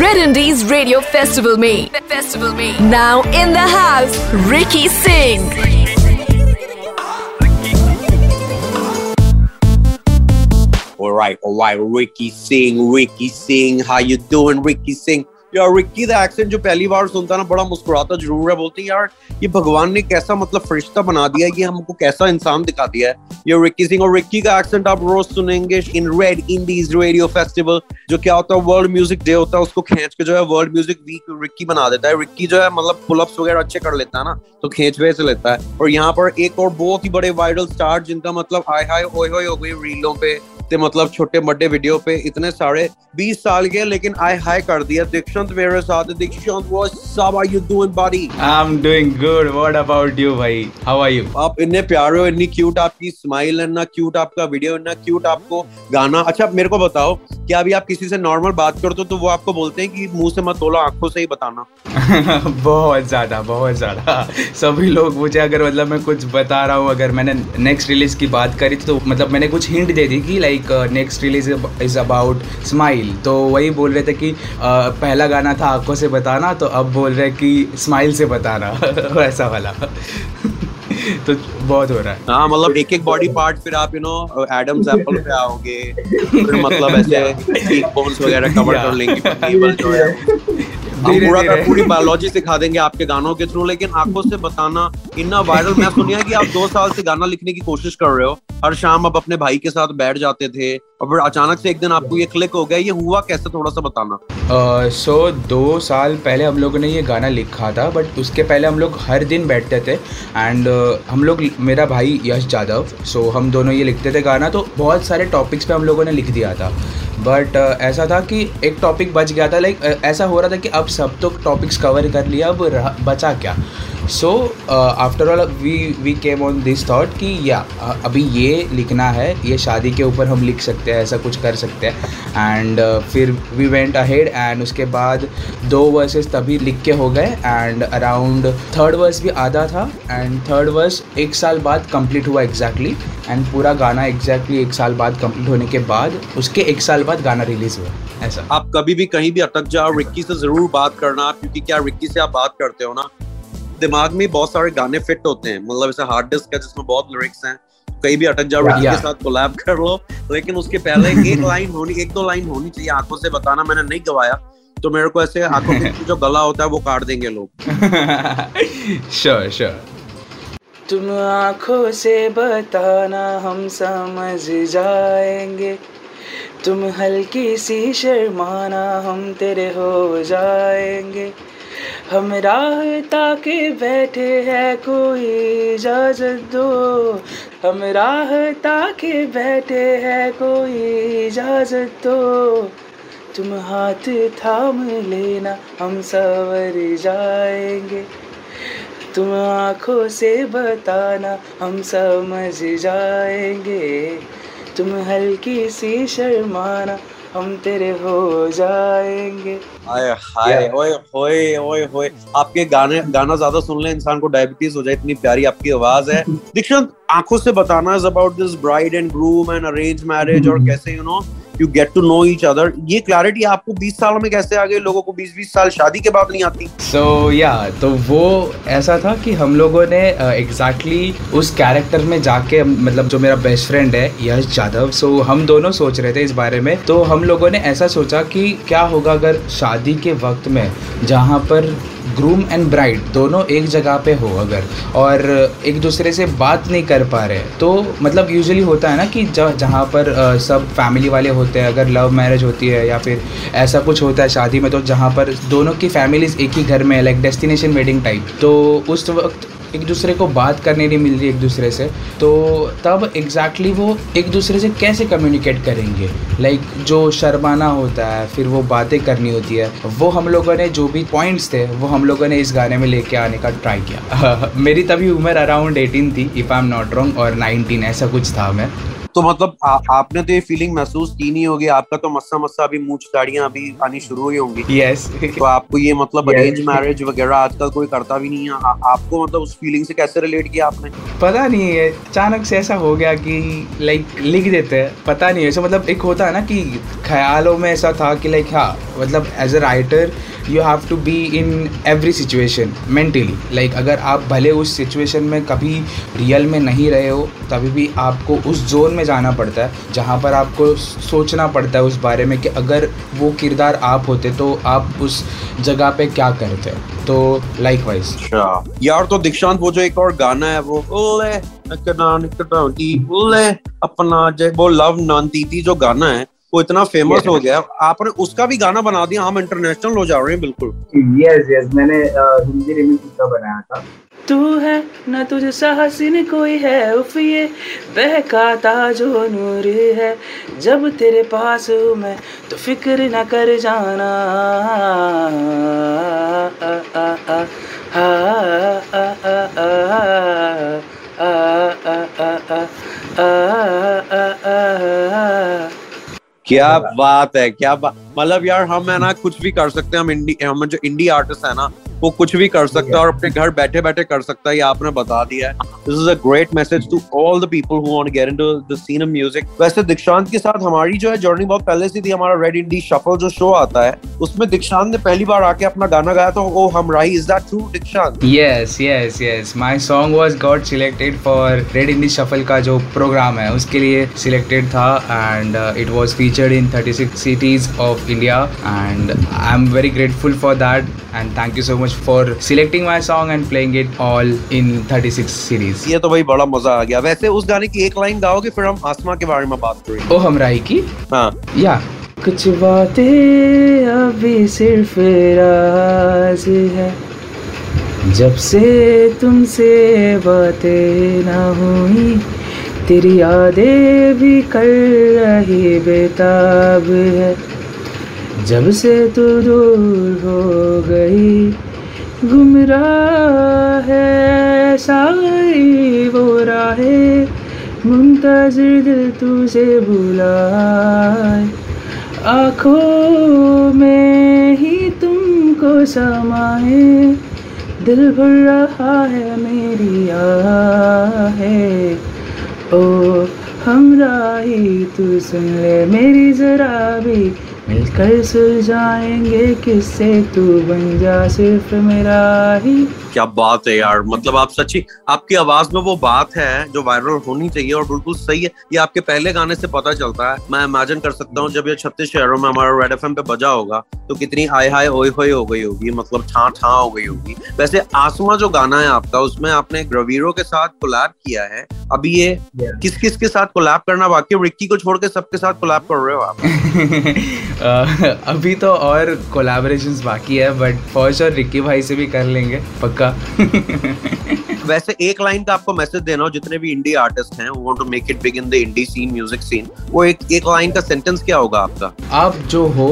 Red Indies Radio Festival में Festival में Now in the house Ricky Singh. All right, all right, Ricky Singh, Ricky Singh, how you doing, Ricky Singh? यार Ricky का accent जो पहली बार सुनता ना बड़ा मुस्कुराता ज़रूर है। बोलते हैं, यार, ये भगवान ने कैसा मतलब फरिश्ता बना दिया है? ये हमको कैसा इंसान दिखा दिया है? ये रिक्की सिंह और रिक्की का एक्सेंट आप रोज सुनेंगे in Red Indies radio festival जो क्या होता है वर्ल्ड म्यूज़िक डे होता है, उसको खींच के जो है वर्ल्ड म्यूज़िक वीक रिक्की बना देता है। रिक्की जो है मतलब पुलअप्स वगैरह अच्छे कर लेता है ना तो खींच वे से लेता है। और यहाँ पर एक और बहुत ही बड़े वायरल स्टार जिनका मतलब हाय हाय हो गई रीलों पे। ते मतलब छोटे बड़े वीडियो पे इतने सारे 20 साल के लेकिन आई हाई कर दिया। दीक्षांत मेरे साथ Dikshant what's up are you doing buddy I am doing good what about you भाई? हाउ आर यू आप इतने प्यारे हो इतनी क्यूट आपकी स्माइल इतना क्यूट आपका वीडियो इतना क्यूट आपको गाना। अच्छा मेरे को बताओ क्या अभी आप किसी से नॉर्मल बात करते हो तो वो आपको बोलते हैं कि मुँह से मत तोलो आँखों से ही बताना। बहुत ज़्यादा बहुत ज़्यादा। सभी लोग मुझे अगर मतलब मैं कुछ बता रहा हूँ अगर मैंने नेक्स्ट रिलीज़ की बात करी तो मतलब मैंने कुछ हिंट दे दी कि like like next release is about smile तो वही बोल रहे थे कि uh, पहला गाना था आँखों से बताना तो अब बोल रहे कि स्माइल से बताना। वैसा वाला। तो बहुत हो रहा है। हाँ मतलब एक एक बॉडी पार्ट फिर आप यू नो एडम्स एप्पल पे आओगे फिर मतलब ऐसे बोन्स वगैरह कवर कर लेंगे हम पूरा का पूरी बायोलॉजी सिखा देंगे आपके गानों के थ्रू लेकिन आँखों से बताना इतना वायरल मैं सुनिया कि आप दो साल से गाना लिखने की कोशिश कर रहे हो हर शाम आप अपने भाई के साथ बैठ जाते थे और अचानक से एक दिन आपको ये क्लिक हो गया ये हुआ कैसे थोड़ा सा बताना? सो uh, so, दो साल पहले हम लोगों ने ये गाना लिखा था बट उसके पहले हम लोग हर दिन बैठते थे एंड uh, हम लोग मेरा भाई यश यादव सो so, हम दोनों ये लिखते थे गाना तो बहुत सारे टॉपिक्स पे हम लोगों ने लिख दिया था। बट uh, ऐसा था कि एक टॉपिक बच गया था लाइक like, uh, ऐसा हो रहा था कि अब सब तो टॉपिक्स कवर कर लिया अब बचा क्या? So after all we we came on this thought कि या uh, अभी ये लिखना है ये शादी के ऊपर हम लिख सकते हैं ऐसा कुछ कर सकते हैं। एंड uh, फिर वी वेंट अहेड एंड उसके बाद दो वर्सेस तभी लिख के हो गए। एंड अराउंड थर्ड वर्स भी आधा था। एंड थर्ड वर्स एक साल बाद कंप्लीट हुआ एग्जैक्टली exactly, एंड पूरा गाना एग्जैक्टली exactly एक साल बाद कंप्लीट होने के बाद उसके एक साल बाद गाना रिलीज़ हुआ। ऐसा। आप कभी भी कहीं भी अटक जाओ रिक्की से ज़रूर बात करना क्योंकि क्या रिक्की से आप बात करते हो ना? दिमाग में बहुत सारे गाने फिट होते हैं। मतलब ऐसा हार्ड डिस्क है जिसमें बहुत लिरिक्स हैं। कहीं भी अटक जाओ रिक्की के साथ कोलैब कर लो। लेकिन उसके पहले एक लाइन होनी एक दो लाइन होनी चाहिए। आँखों से बताना मैंने नहीं गवाया। तो मेरे को ऐसे आँखों के जो गला होता है वो काट देंगे लोग। श्योर श्योर तुम आँखों से बताना हम समझ जाएँगे। तुम हल्की सी शर्माना हम तेरे हो जाएँगे। हम राह ताके बैठे हैं कोई इजाज़त दो। हम राह ताके बैठे हैं कोई इजाज़त दो। तुम हाथ थाम लेना, हम सवर जाएँगे। तुम आँखों से बताना, हम समझ जाएँगे। तुम हल्की सी शर्माना हम तेरे हो जाएँगे। हाय हाय ओए होए ओए होए आपके गाने गाना ज़्यादा सुन ले इंसान को डायबिटीज़ हो जाए इतनी प्यारी आपकी आवाज़ है। दीक्षांत आँखों से बताना is about this bride and groom and arrange marriage और कैसे you know you get to know each other ये क्लैरिटी आपको 20 सालों में कैसे आ गई? लोगों को 20 20 साल शादी के बाद नहीं आती। सो so, या yeah, तो वो ऐसा था कि हम लोगों ने एग्जैक्टली uh, exactly उस कैरेक्टर में जाके मतलब जो मेरा बेस्ट फ्रेंड है यश जाधव सो हम दोनों सोच रहे थे इस बारे में। तो हम लोगों ने ऐसा सोचा कि क्या होगा अगर शादी के वक्त में जहाँ पर ग्रूम एंड ब्राइड दोनों एक जगह पे हो अगर, और एक दूसरे से बात नहीं कर पा रहे तो मतलब यूजुअली होता है ना कि जहाँ पर सब फैमिली वाले होते हैं, अगर लव मैरिज होती है या फिर ऐसा कुछ होता है शादी में तो जहाँ पर दोनों की फैमिलीज़ एक ही घर में लाइक डेस्टिनेशन वेडिंग टाइप तो उस वक्त एक दूसरे को बात करने नहीं मिल रही एक दूसरे से तो तब एग्जैक्टली exactly वो एक दूसरे से कैसे कम्युनिकेट करेंगे? लाइक like, जो शर्माना होता है फिर वो बातें करनी होती है वो हम लोगों ने जो भी पॉइंट्स थे वो हम लोगों ने इस गाने में लेके आने का ट्राई किया। मेरी तभी उम्र अराउंड एटीन थी if I am not wrong और नाइनटीन ऐसा कुछ था मैं। तो मतलब आ, आपने तो ये फीलिंग महसूस की नहीं होगी। आपका तो मस्सा मस्सा अभी मूछ दाढ़ियाँ अभी आनी शुरू हुई होंगी। यस तो आपको ये मतलब अरेंज मैरिज वगैरह आजकल कोई करता भी नहीं है। आ, आपको मतलब उस फीलिंग से कैसे रिलेट किया आपने? पता नहीं है। अचानक से ऐसा हो गया कि लाइक लिख देते हैं। पता नहीं ऐसा मतलब एक होता है ना कि ख्यालों में ऐसा था कि लाइक हाँ मतलब as a writer you have to be in every situation mentally like अगर आप भले उस सिचुएशन में कभी रियल में नहीं रहे हो तभी भी आपको उस जोन में जाना पड़ता है जहाँ पर आपको सोचना पड़ता है उस बारे में कि अगर वो किरदार आप होते तो आप उस जगह पे क्या करते। तो लाइक वाइज अच्छा। यार तो दीक्षांत वो जो एक और गाना है वो ओले अपना जय वो लव नानतीती जो गाना है वो इतना फ़ेमस हो गया। आपने उसका भी गाना बना दिया हम इंटरनेशनल हो जा रहे हैं बिल्कुल। यस यस मैंने हिंदी रिमिक्स उसका बनाया था। तू है, न तुझ सा हसीन कोई है, उफ ये बहकाता जो नूर है। जब तेरे पास हूँ मैं तो फ़िक्र न कर जाना। क्या बात है, क्या बात मतलब यार, हम है ना, कुछ भी कर सकते हैं, हम इंडी हम जो इंडी आर्टिस्ट है ना वो कुछ भी कर सकता है और अपने घर बैठे बैठे कर सकता है ये आपने बता दिया है। This is a great message to all the people who want get into the scene of music वैसे दीक्षांत के साथ हमारी जो है जर्नी बहुत पहले से थी हमारा रेड इंडी शफल जो शो आता है उसमें दीक्षांत ने पहली बार आके अपना गाना गाया तो ओ हम राही is that true Dikshant? Yes, yes, yes. My song was got selected for Red Indie Shuffle का जो प्रोग्राम है उसके लिए सिलेक्टेड था and it uh, it was featured in 36 cities of India and I'm very grateful for that and thank you so much for selecting my song and playing it all in 36 cities. ये तो भाई बड़ा मज़ा आ गया। वैसे उस गाने की एक लाइन गाओगे फिर हम आसमां के बारे में बात करेंगे। ओ हमराई की? हाँ। या। कुछ बातें अभी सिर्फ़ राज है। जब से तुमसे बातें ना हुई तेरी यादें भी कर रही बेताब है। जब से तू दूर हो गई गुमराह है सारी वो राहें, मुंतजिर दिल तुझे बुलाए। आँखों में ही तुमको समाए, दिल भर रहा है मेरी आहे। ओ हमराही तू सुन ले, मेरी जरा भी मिलकर सुलझाएँगे किससे, तू बन जा सिर्फ़ मेरा ही। क्या बात है यार मतलब आप सच्ची, आपकी आवाज़ में वो बात है जो वायरल होनी चाहिए और बिल्कुल सही है। ये आपके पहले गाने से पता चलता है। मैं इमेजिन कर सकता हूँ जब ये छत्तीस शहरों में हमारा रेड एफ़ पे बजा होगा तो कितनी आय हाय ओए हो गई होगी मतलब छा छा हो गई होगी। वैसे आसमा जो गाना है आपका, उसमें आपने ग्रवीरो के साथ कोलैब किया है। अभी ये Yeah. किस किस के साथ कोलैब करना बाकी है? रिक्की को छोड़ के सबके साथ कोलैब कर रहे हो आप? अभी तो और कोलैबोरेशंस बाकी है बट फॉर श्योर रिक्की भाई से भी कर लेंगे पक्का। वैसे एक लाइन का आपको मैसेज देना हो जितने भी इंडी आर्टिस्ट हैं want to make it big in the indie scene music scene वो एक एक लाइन का सेंटेंस क्या होगा आपका? आप जो हो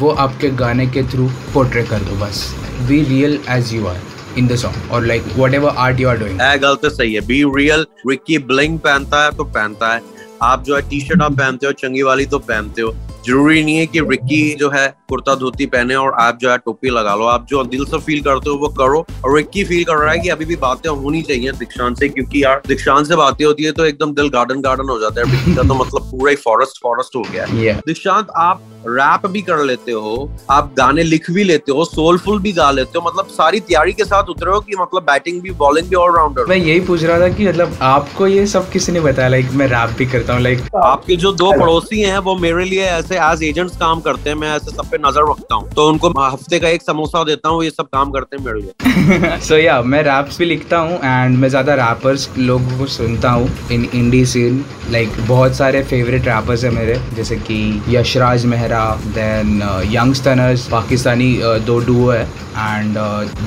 वो आपके गाने के थ्रू पोर्ट्रे कर दो बस। Be real as you are in the song और like whatever art you are doing है गलत सही है। बी रियल रिक्की ब्लिंग पहनता है तो पहनता है। आप जो है टी शर्ट आप पहनते हो चंगी वाली तो पहनते हो। ज़रूरी नहीं है कि रिक्की जो है कुर्ता धोती पहने और आप जो है टोपी लगा लो। आप जो दिल से फील करते हो वो करो और रिक्की फील कर रहा है कि अभी भी बातें होनी चाहिए दीक्षांत से क्योंकि यार दीक्षांत से बातें होती है तो एकदम दिल गार्डन गार्डन हो जाता है। रिक्की का तो मतलब पूरा ही फॉरेस्ट फॉरेस्ट हो गया है। Yeah. दीक्षांत आप रैप भी कर लेते हो आप गाने लिख भी लेते हो सोलफुल भी गा लेते हो मतलब सारी तैयारी के साथ उतरे हो कि मतलब बैटिंग भी बॉलिंग भी ऑलराउंडर मैं यही पूछ रहा था कि मतलब आपको ये सब किसी ने बताया लाइक मैं रैप भी करता हूँ लाइक आपके जो दो पड़ोसी हैं वो मेरे लिए ऐसे एज एजेंट्स काम करते हैं मैं ऐसे सब पे नज़र रखता हूँ। तो उनको हफ़्ते का एक समोसा देता हूँ ये सब काम करते हैं मेरे लिए। सो या मैं रैप्स भी लिखता हूँ एंड मैं ज़्यादा रैपर्स लोगों को सुनता हूँ इन इंडी सीन लाइक बहुत सारे फेवरेट रैपर्स है मेरे जैसे कि Yashraj Mahal Kayra then young stunners Pakistani uh, दो डुओ है एंड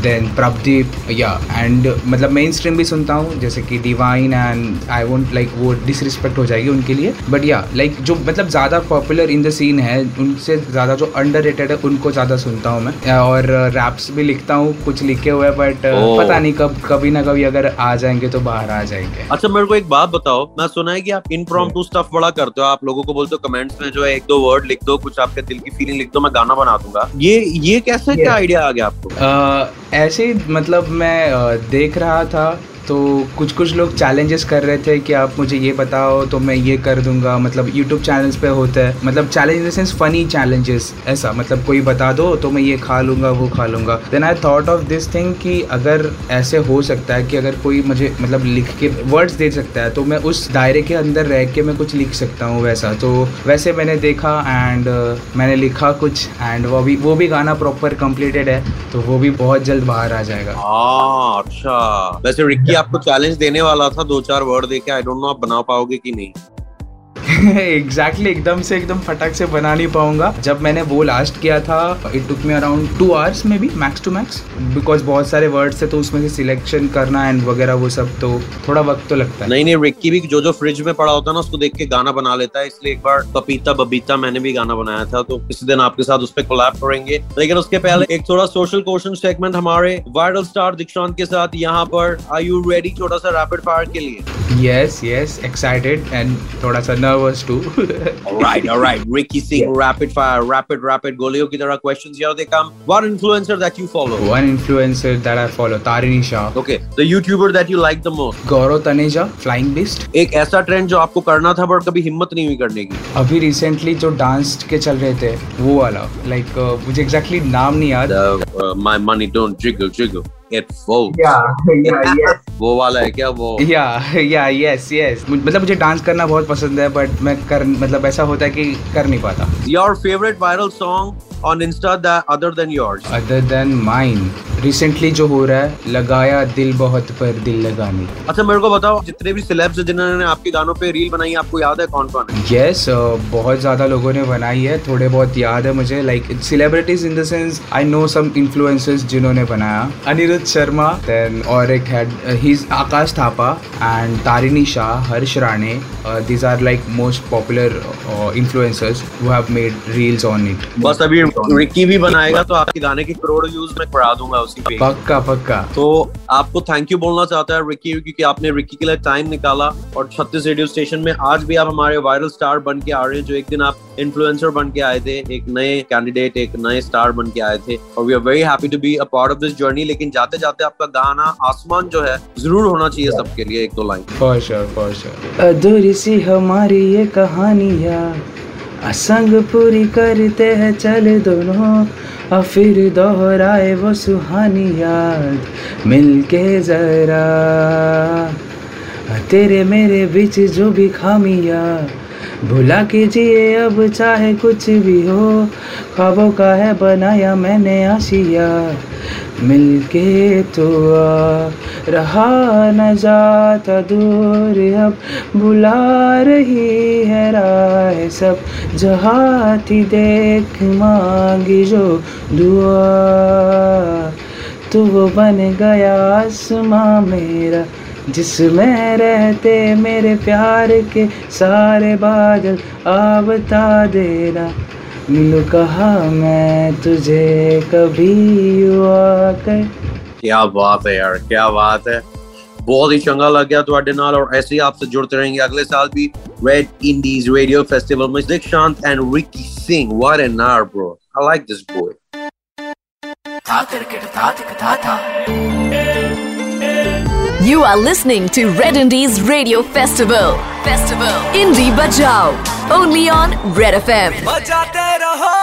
देन प्रभदीप या एंड मतलब मेन स्ट्रीम भी सुनता हूँ जैसे कि Divine and I won't like वो डिसरिस्पेक्ट हो जाएगी उनके लिए बट या लाइक जो मतलब ज़्यादा पॉपुलर इन द सीन है उनसे ज़्यादा जो अंडर है उनको ज़्यादा सुनता हूँ मैं और रैप्स भी लिखता हूँ कुछ लिखे हुए बट Oh. पता नहीं कब कभी ना कभी अगर आ जाएँगे तो बाहर आ जाएँगे अच्छा मेरे को एक बात बताओ मैं सुना है कि आप इनप्रॉम्प्टू स्टफ़ बड़ा करते हो आप लोगों को बोलते हो कमेंट्स में जो है एक दो वर्ड लिख दो कुछ आपके दिल की फीलिंग लिख दो मैं गाना बना दूँगा। ये ये कैसे क्या आइडिया आ गया आपको? ऐसे ही मतलब मैं देख रहा था तो कुछ कुछ लोग चैलेंजेस कर रहे थे कि आप मुझे ये बताओ तो मैं ये कर दूँगा। मतलब यूट्यूब चैनल्स पे होता है। मतलब challenge in sense funny challenges ऐसा। मतलब कोई बता दो तो मैं ये खा लूँगा वो खा लूँगा। Then I thought of this thing कि अगर ऐसे हो सकता है कि अगर कोई मुझे मतलब लिख के वर्ड्स दे सकता है तो मैं उस दायरे के अंदर रह के मैं कुछ लिख सकता हूँ वैसा। तो वैसे मैंने देखा एंड uh, मैंने लिखा कुछ एंड वो भी वो भी गाना प्रॉपर कंप्लीटेड है तो वो भी बहुत जल्द बाहर आ जाएगा। हाँ अच्छा। वैसे रिक्की आपको चैलेंज देने वाला था दो चार वर्ड देके आई डोंट नो आप बना पाओगे कि नहीं। एग्जैक्टली exactly, एकदम से एकदम फटक से बना नहीं पाऊँगा। जब मैंने वो लास्ट किया था it took me around two hours में भी मैक्स टू मैक्स बिकॉज़ बहुत सारे वर्ड्स थे तो उसमें से सिलेक्शन करना एंड वगैरह वो सब तो थोड़ा वक्त तो लगता है। नहीं नहीं रिक्की भी जो जो फ्रिज में पड़ा होता है ना उसको देख के गाना बना लेता है। इसलिए एक बार पपीता बबीता मैंने भी गाना बनाया था तो किसी दिन आपके साथ उस पर कोलैब करेंगे। लेकिन उसके पहले एक थोड़ा सोशल क्वेश्चन सेगमेंट हमारे वायरल स्टार दीक्षांत के साथ यहाँ पर आई यू रेडी छोटा सा रैपिड फायर के लिए। यस यस एक्साइटेड एंड थोड़ा सा nervous too Alright, alright. Ricky Singh, yeah. rapid fire, rapid, rapid. गोलियों की तरह questions. Here they come. One influencer that you follow. One influencer that I follow Tarini Shah Okay. The YouTuber that you like the most. Gaurav Taneja flying beast एक ऐसा trend जो आपको करना था but कभी हिम्मत नहीं हुई करने की अभी रिसेंटली जो डांस के चल रहे थे वो वाला लाइक मुझे एग्जैक्टली exactly नाम नहीं याद The, uh, my money don't jiggle jiggle. It falls. या वो वाला है क्या वो? या या यस यस मतलब मुझे डांस करना बहुत पसंद है बट मैं कर मतलब ऐसा होता है कि कर नहीं पाता। Your favorite viral song on Insta that other than yours. Other than mine recently जो हो रहा है लगाया दिल बहुत पर दिल लगाने। अच्छा मेरे को बताओ जितने भी सिलेब्स जिन्होंने आपके गानों पे रील बनाई आपको याद है कौन कौन है यस बहुत ज़्यादा लोगों ने बनाई है थोड़े बहुत याद है मुझे। Like celebrities in the sense I know some influencers जिन्होंने बनाया। अनिरुद्ध शर्मा देन और एक हेड ही Akash Thapa and Tarini Shah Harsh Rane these are like most popular influencers who have made reels on it बस अभी रिक्की भी बनाएगा तो आपके गाने के करोड़ व्यूज़ में करा दूँगा उसी पे। पक्का पक्का। तो आपको थैंक यू बोलना चाहता है रिक्की क्योंकि आपने रिक्की के लिए टाइम निकाला और छत्तीस रेडियो स्टेशन में आज भी आप हमारे वायरल स्टार बन के आ रहे हैं जो एक दिन आप इन्फ्लुएंसर बन के आए थे एक नए कैंडिडेट एक नए स्टार बन के आए थे। और we are very happy to be a part of this journey लेकिन जाते जाते जाते आपका गाना आसमान जो है ज़रूर होना चाहिए सबके लिए एक दो line. For sure for sure अधूरी सी हमारी ये कहानियाँ असंग पूरी करते हैं चले दोनों। और फिर दोहराए वो सुहानी याद मिलके जरा। तेरे मेरे बीच जो भी खामियाँ भुला कीजिए अब चाहे कुछ भी हो। ख्वाबों का है बनाया मैंने आशिया। मिलके तो आ रहा न जाता दूर, अब बुला रही है राह सब। जहाँ थी देख मांगी जो दुआ तो वो बन गया आसमां मेरा, जिसमें रहते मेरे प्यार के सारे बादल आ बता देना। मिलू कहा मैं तुझे कभी युवा कर क्या बात है यार क्या बात है बहुत ही चंगा लग गया ਤੁਹਾਡੇ ਨਾਲ और ऐसे ही आपसे जुड़ते रहेंगे अगले साल भी रेड इंडीज रेडियो फेस्टिवल में Dikshant and Ricky Singh what an are bro I like this boy You are listening to Red Indies Radio Festival. Festival. Indie Bajao. Only on Red FM. बजाते रहो